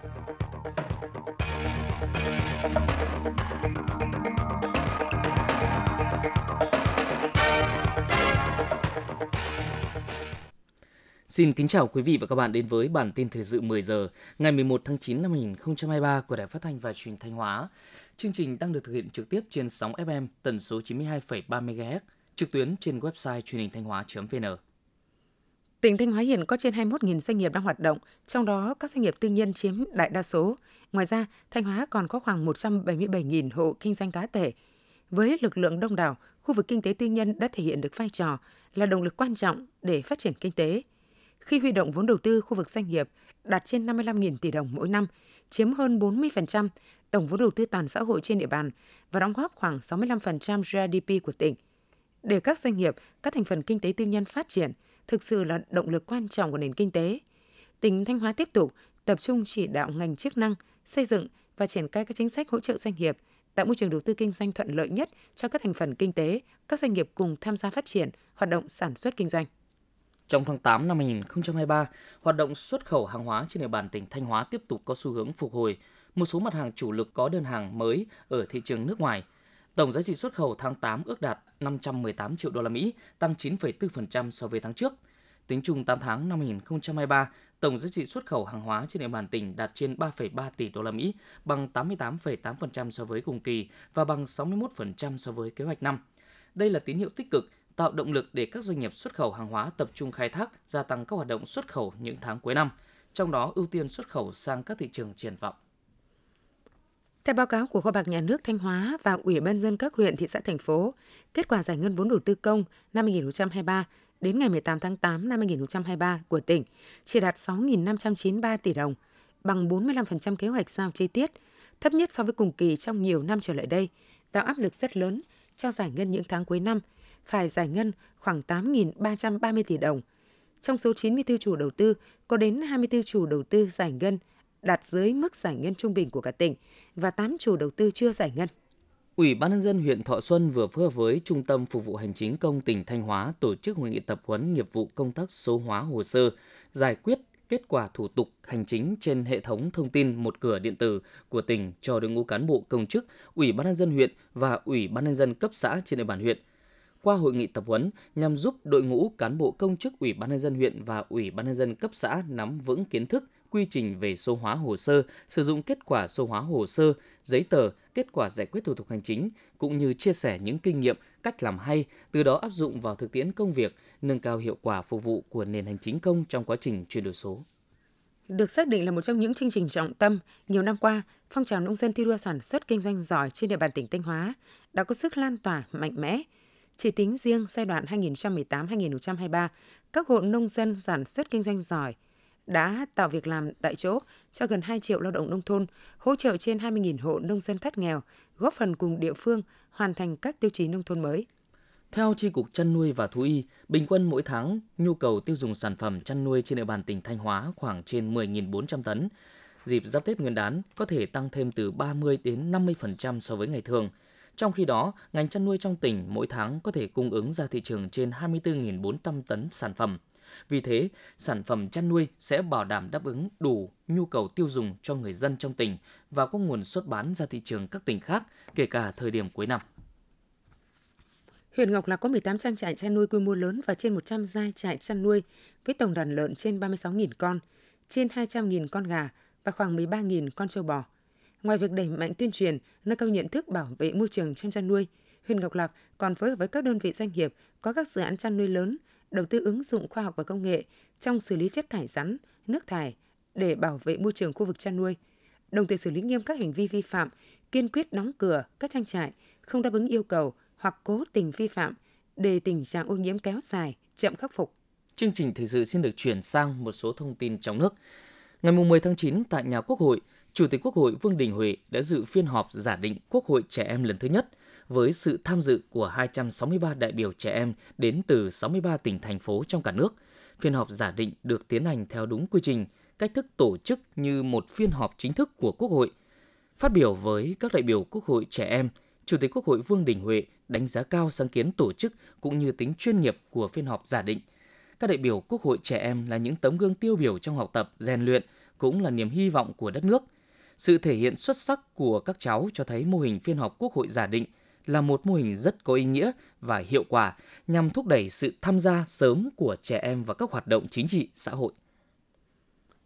Xin kính chào quý vị và các bạn đến với bản tin thời sự 10 giờ ngày 11 tháng 9 năm 2023 của Đài Phát thanh và Truyền thanh Hóa. Chương trình đang được thực hiện trực tiếp trên sóng FM tần số 92,3 MHz, trực tuyến trên website truyền hình thanh hóa.vn. Tỉnh Thanh Hóa hiện có trên 21.000 doanh nghiệp đang hoạt động, trong đó các doanh nghiệp tư nhân chiếm đại đa số. Ngoài ra, Thanh Hóa còn có khoảng 177.000 hộ kinh doanh cá thể. Với lực lượng đông đảo, khu vực kinh tế tư nhân đã thể hiện được vai trò là động lực quan trọng để phát triển kinh tế – khi huy động vốn đầu tư khu vực doanh nghiệp đạt trên 55.000 tỷ đồng mỗi năm, chiếm hơn 40% tổng vốn đầu tư toàn xã hội trên địa bàn và đóng góp khoảng 65% GDP của tỉnh. Để các doanh nghiệp, các thành phần kinh tế tư nhân phát triển thực sự là động lực quan trọng của nền kinh tế. Tỉnh Thanh Hóa tiếp tục tập trung chỉ đạo ngành chức năng xây dựng và triển khai các chính sách hỗ trợ doanh nghiệp, tạo môi trường đầu tư kinh doanh thuận lợi nhất cho các thành phần kinh tế, các doanh nghiệp cùng tham gia phát triển, hoạt động sản xuất kinh doanh. Trong tháng 8 năm 2023, hoạt động xuất khẩu hàng hóa trên địa bàn tỉnh Thanh Hóa tiếp tục có xu hướng phục hồi. Một số mặt hàng chủ lực có đơn hàng mới ở thị trường nước ngoài. Tổng giá trị xuất khẩu tháng 8 ước đạt 518 triệu đô la Mỹ, tăng 9,4% so với tháng trước. Tính chung 8 tháng năm 2023, tổng giá trị xuất khẩu hàng hóa trên địa bàn tỉnh đạt trên 3,3 tỷ đô la Mỹ, bằng 88,8% so với cùng kỳ và bằng 61% so với kế hoạch năm. Đây là tín hiệu tích cực tạo động lực để các doanh nghiệp xuất khẩu hàng hóa tập trung khai thác, gia tăng các hoạt động xuất khẩu những tháng cuối năm, trong đó ưu tiên xuất khẩu sang các thị trường triển vọng. Theo báo cáo của Kho bạc Nhà nước Thanh Hóa và Ủy ban dân các huyện, thị xã, thành phố, kết quả giải ngân vốn đầu tư công năm 2023 đến ngày 18 tháng 8 năm 2023 của tỉnh chỉ đạt 6.593 tỷ đồng, bằng 45% kế hoạch giao chi tiết, thấp nhất so với cùng kỳ trong nhiều năm trở lại đây, tạo áp lực rất lớn cho giải ngân những tháng cuối năm – phải giải ngân khoảng 8.330 tỷ đồng. Trong số 94 chủ đầu tư, có đến 24 chủ đầu tư giải ngân đạt dưới mức giải ngân trung bình của cả tỉnh và 8 chủ đầu tư chưa giải ngân. Ủy ban nhân dân huyện Thọ Xuân vừa phối hợp với Trung tâm Phục vụ Hành chính công tỉnh Thanh Hóa tổ chức hội nghị tập huấn nghiệp vụ công tác số hóa hồ sơ, giải quyết kết quả thủ tục hành chính trên hệ thống thông tin một cửa điện tử của tỉnh cho đội ngũ cán bộ công chức, Ủy ban nhân dân huyện và Ủy ban nhân dân cấp xã trên địa bàn huyện qua hội nghị tập huấn nhằm giúp đội ngũ cán bộ công chức Ủy ban nhân dân huyện và Ủy ban nhân dân cấp xã nắm vững kiến thức, quy trình về số hóa hồ sơ, sử dụng kết quả số hóa hồ sơ, giấy tờ, kết quả giải quyết thủ tục hành chính cũng như chia sẻ những kinh nghiệm, cách làm hay, từ đó áp dụng vào thực tiễn công việc, nâng cao hiệu quả phục vụ của nền hành chính công trong quá trình chuyển đổi số. Được xác định là một trong những chương trình trọng tâm, nhiều năm qua, phong trào nông dân thi đua sản xuất kinh doanh giỏi trên địa bàn tỉnh Thanh Hóa đã có sức lan tỏa mạnh mẽ, chỉ tính riêng giai đoạn 2018-2023, các hộ nông dân sản xuất kinh doanh giỏi đã tạo việc làm tại chỗ cho gần 2 triệu lao động nông thôn, hỗ trợ trên 20.000 hộ nông dân thoát nghèo, góp phần cùng địa phương hoàn thành các tiêu chí nông thôn mới. Theo Tri Cục Chăn nuôi và Thú y, bình quân mỗi tháng nhu cầu tiêu dùng sản phẩm chăn nuôi trên địa bàn tỉnh Thanh Hóa khoảng trên 10.400 tấn. Dịp giáp Tết Nguyên đán có thể tăng thêm từ 30 đến 50% so với ngày thường – trong khi đó, ngành chăn nuôi trong tỉnh mỗi tháng có thể cung ứng ra thị trường trên 24.400 tấn sản phẩm. Vì thế, sản phẩm chăn nuôi sẽ bảo đảm đáp ứng đủ nhu cầu tiêu dùng cho người dân trong tỉnh và có nguồn xuất bán ra thị trường các tỉnh khác, kể cả thời điểm cuối năm. Huyện Ngọc Lặc có 18 trang trại chăn nuôi quy mô lớn và trên 100 gia trại chăn nuôi với tổng đàn lợn trên 36.000 con, trên 200.000 con gà và khoảng 13.000 con trâu bò. Ngoài việc đẩy mạnh tuyên truyền, nâng cao nhận thức bảo vệ môi trường trong chăn nuôi, huyện Ngọc Lặc còn phối hợp với các đơn vị doanh nghiệp có các dự án chăn nuôi lớn, đầu tư ứng dụng khoa học và công nghệ trong xử lý chất thải rắn, nước thải để bảo vệ môi trường khu vực chăn nuôi, đồng thời xử lý nghiêm các hành vi vi phạm, kiên quyết đóng cửa các trang trại không đáp ứng yêu cầu hoặc cố tình vi phạm để tình trạng ô nhiễm kéo dài, chậm khắc phục. Chương trình thời sự xin được chuyển sang một số thông tin trong nước. Ngày 10 tháng 9 tại nhà Quốc hội, Chủ tịch Quốc hội Vương Đình Huệ đã dự phiên họp giả định Quốc hội trẻ em lần thứ nhất với sự tham dự của 263 đại biểu trẻ em đến từ 63 tỉnh thành phố trong cả nước. Phiên họp giả định được tiến hành theo đúng quy trình, cách thức tổ chức như một phiên họp chính thức của Quốc hội. Phát biểu với các đại biểu Quốc hội trẻ em, Chủ tịch Quốc hội Vương Đình Huệ đánh giá cao sáng kiến tổ chức cũng như tính chuyên nghiệp của phiên họp giả định. Các đại biểu Quốc hội trẻ em là những tấm gương tiêu biểu trong học tập, rèn luyện, cũng là niềm hy vọng của đất nước. Sự thể hiện xuất sắc của các cháu cho thấy mô hình phiên họp Quốc hội giả định là một mô hình rất có ý nghĩa và hiệu quả nhằm thúc đẩy sự tham gia sớm của trẻ em vào các hoạt động chính trị xã hội.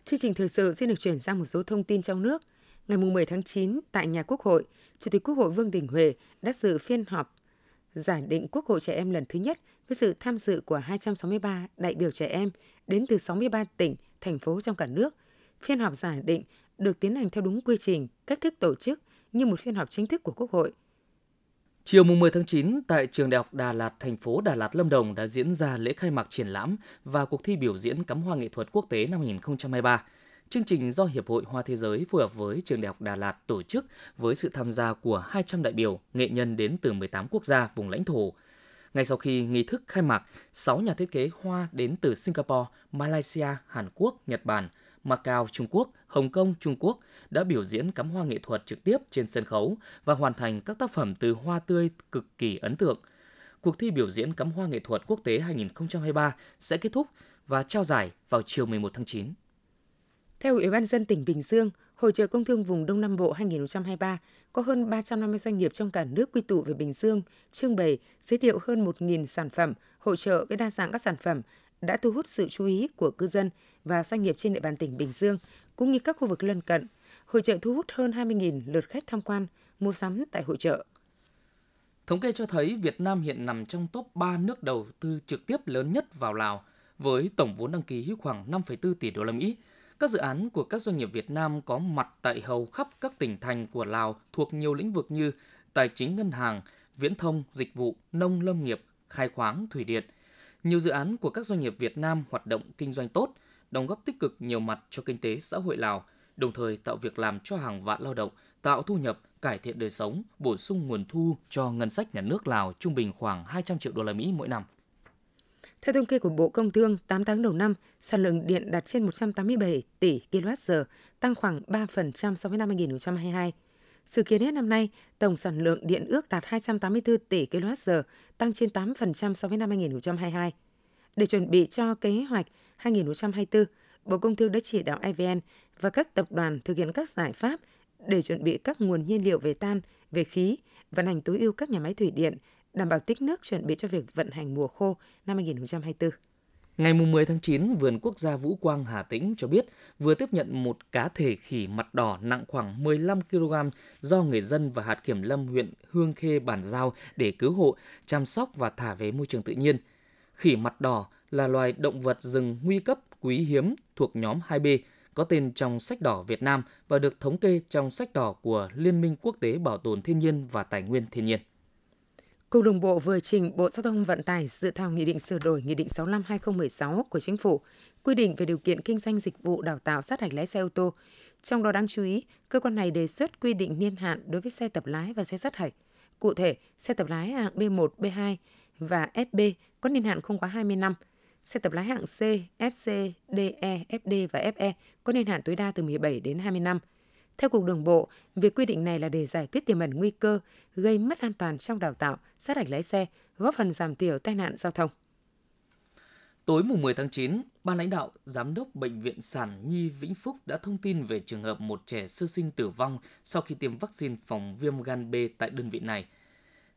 Chương trình thời sự xin được chuyển sang một số thông tin trong nước. Ngày 10 tháng 9, tại nhà Quốc hội, Chủ tịch Quốc hội Vương Đình Huệ đã dự phiên họp giải định Quốc hội trẻ em lần thứ nhất với sự tham dự của 263 đại biểu trẻ em đến từ 63 tỉnh, thành phố trong cả nước. Phiên họp giải định được tiến hành theo đúng quy trình, cách thức tổ chức như một phiên họp chính thức của Quốc hội. Chiều 10 tháng 9, tại trường Đại học Đà Lạt, thành phố Đà Lạt, Lâm Đồng đã diễn ra lễ khai mạc triển lãm và cuộc thi biểu diễn cắm hoa nghệ thuật quốc tế năm 2023. Chương trình do Hiệp hội Hoa Thế giới phối hợp với Trường Đại học Đà Lạt tổ chức với sự tham gia của 200 đại biểu, nghệ nhân đến từ 18 quốc gia, vùng lãnh thổ. Ngay sau khi nghi thức khai mạc, 6 nhà thiết kế hoa đến từ Singapore, Malaysia, Hàn Quốc, Nhật Bản, Macau, Trung Quốc, Hồng Kông, Trung Quốc đã biểu diễn cắm hoa nghệ thuật trực tiếp trên sân khấu và hoàn thành các tác phẩm từ hoa tươi cực kỳ ấn tượng. Cuộc thi biểu diễn cắm hoa nghệ thuật quốc tế 2023 sẽ kết thúc và trao giải vào chiều 11 tháng 9. Theo Ủy ban dân tỉnh Bình Dương, Hội trợ Công thương vùng Đông Nam Bộ 2023 có hơn 350 doanh nghiệp trong cả nước quy tụ về Bình Dương, trưng bày, giới thiệu hơn 1.000 sản phẩm, hội trợ với đa dạng các sản phẩm đã thu hút sự chú ý của cư dân và doanh nghiệp trên địa bàn tỉnh Bình Dương cũng như các khu vực lân cận. Hội trợ thu hút hơn 20.000 lượt khách tham quan, mua sắm tại hội trợ. Thống kê cho thấy Việt Nam hiện nằm trong top 3 nước đầu tư trực tiếp lớn nhất vào Lào với tổng vốn đăng ký khoảng 5,4 tỷ đô la Mỹ. Các dự án của các doanh nghiệp Việt Nam có mặt tại hầu khắp các tỉnh thành của Lào thuộc nhiều lĩnh vực như tài chính ngân hàng, viễn thông, dịch vụ, nông lâm nghiệp, khai khoáng, thủy điện. Nhiều dự án của các doanh nghiệp Việt Nam hoạt động kinh doanh tốt, đóng góp tích cực nhiều mặt cho kinh tế xã hội Lào, đồng thời tạo việc làm cho hàng vạn lao động, tạo thu nhập, cải thiện đời sống, bổ sung nguồn thu cho ngân sách nhà nước Lào trung bình khoảng 200 triệu đô la Mỹ mỗi năm. Theo thống kê của Bộ Công Thương, 8 tháng đầu năm, sản lượng điện đạt trên 187 tỷ kWh, tăng khoảng 3% so với năm 2022. Dự kiến hết năm nay, tổng sản lượng điện ước đạt 284 tỷ kWh, tăng trên 8% so với năm 2022. Để chuẩn bị cho kế hoạch 2024, Bộ Công Thương đã chỉ đạo EVN và các tập đoàn thực hiện các giải pháp để chuẩn bị các nguồn nhiên liệu về tan, về khí, vận hành tối ưu các nhà máy thủy điện, đảm bảo tích nước chuẩn bị cho việc vận hành mùa khô năm 2024. Ngày 10 tháng 9, Vườn Quốc gia Vũ Quang Hà Tĩnh cho biết vừa tiếp nhận một cá thể khỉ mặt đỏ nặng khoảng 15 kg do người dân và hạt kiểm lâm huyện Hương Khê bàn giao để cứu hộ, chăm sóc và thả về môi trường tự nhiên. Khỉ mặt đỏ là loài động vật rừng nguy cấp quý hiếm thuộc nhóm 2B, có tên trong sách đỏ Việt Nam và được thống kê trong sách đỏ của Liên minh Quốc tế Bảo tồn Thiên nhiên và Tài nguyên Thiên nhiên. Cục Đường bộ vừa trình Bộ Giao thông Vận tải dự thảo nghị định sửa đổi Nghị định 65-2016 của Chính phủ quy định về điều kiện kinh doanh dịch vụ đào tạo sát hạch lái xe ô tô. Trong đó đáng chú ý, cơ quan này đề xuất quy định niên hạn đối với xe tập lái và xe sát hạch. Cụ thể, xe tập lái hạng B1, B2 và FB có niên hạn không quá 20 năm. Xe tập lái hạng C, FC, DE, FD và FE có niên hạn tối đa từ 17 đến 20 năm – theo Cục Đường bộ, việc quy định này là để giải quyết tiềm ẩn nguy cơ gây mất an toàn trong đào tạo, sát hạch lái xe, góp phần giảm thiểu tai nạn giao thông. Tối mùng 10 tháng 9, ban lãnh đạo, giám đốc bệnh viện Sản Nhi Vĩnh Phúc đã thông tin về trường hợp một trẻ sơ sinh tử vong sau khi tiêm vaccine phòng viêm gan B tại đơn vị này.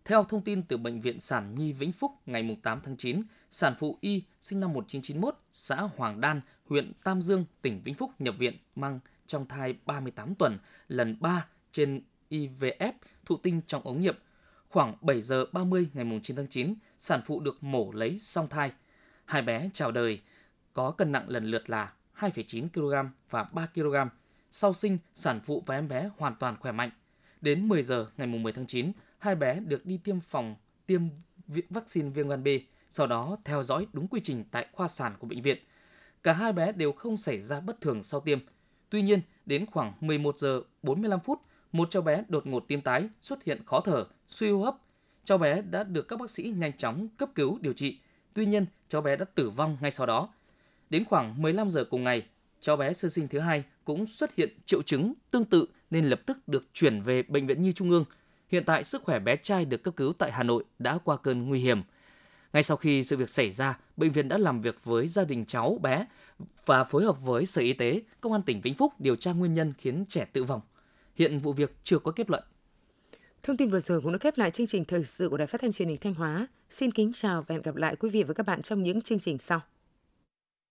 Theo thông tin từ bệnh viện Sản Nhi Vĩnh Phúc ngày 8 tháng 9, sản phụ Y sinh năm 1991, xã Hoàng Đan, huyện Tam Dương, tỉnh Vĩnh Phúc nhập viện mang trong thai 38 tuần lần 3 trên IVF thụ tinh trong ống nghiệm. Khoảng 7 giờ 30 ngày 9 tháng 9, sản phụ được mổ lấy song thai. Hai bé chào đời có cân nặng lần lượt là 2,9 kg và 3 kg. Sau sinh, sản phụ và em bé hoàn toàn khỏe mạnh. Đến 10 giờ ngày 10 tháng 9, hai bé được đi tiêm phòng tiêm vaccine viêm gan B, sau đó theo dõi đúng quy trình tại khoa sản của bệnh viện. Cả hai bé đều không xảy ra bất thường sau tiêm. Tuy nhiên, đến khoảng 11 giờ 45 phút, một cháu bé đột ngột tim tái, xuất hiện khó thở, suy hô hấp. Cháu bé đã được các bác sĩ nhanh chóng cấp cứu điều trị. Tuy nhiên, cháu bé đã tử vong ngay sau đó. Đến khoảng 15 giờ cùng ngày, cháu bé sơ sinh thứ hai cũng xuất hiện triệu chứng tương tự nên lập tức được chuyển về bệnh viện Nhi Trung ương. Hiện tại sức khỏe bé trai được cấp cứu tại Hà Nội đã qua cơn nguy hiểm. Ngay sau khi sự việc xảy ra, bệnh viện đã làm việc với gia đình cháu bé và phối hợp với Sở Y tế, Công an tỉnh Vĩnh Phúc điều tra nguyên nhân khiến trẻ tử vong. Hiện vụ việc chưa có kết luận. Thông tin vừa rồi cũng đã khép lại chương trình thời sự của Đài Phát thanh Truyền hình Thanh Hóa. Xin kính chào và hẹn gặp lại quý vị và các bạn trong những chương trình sau.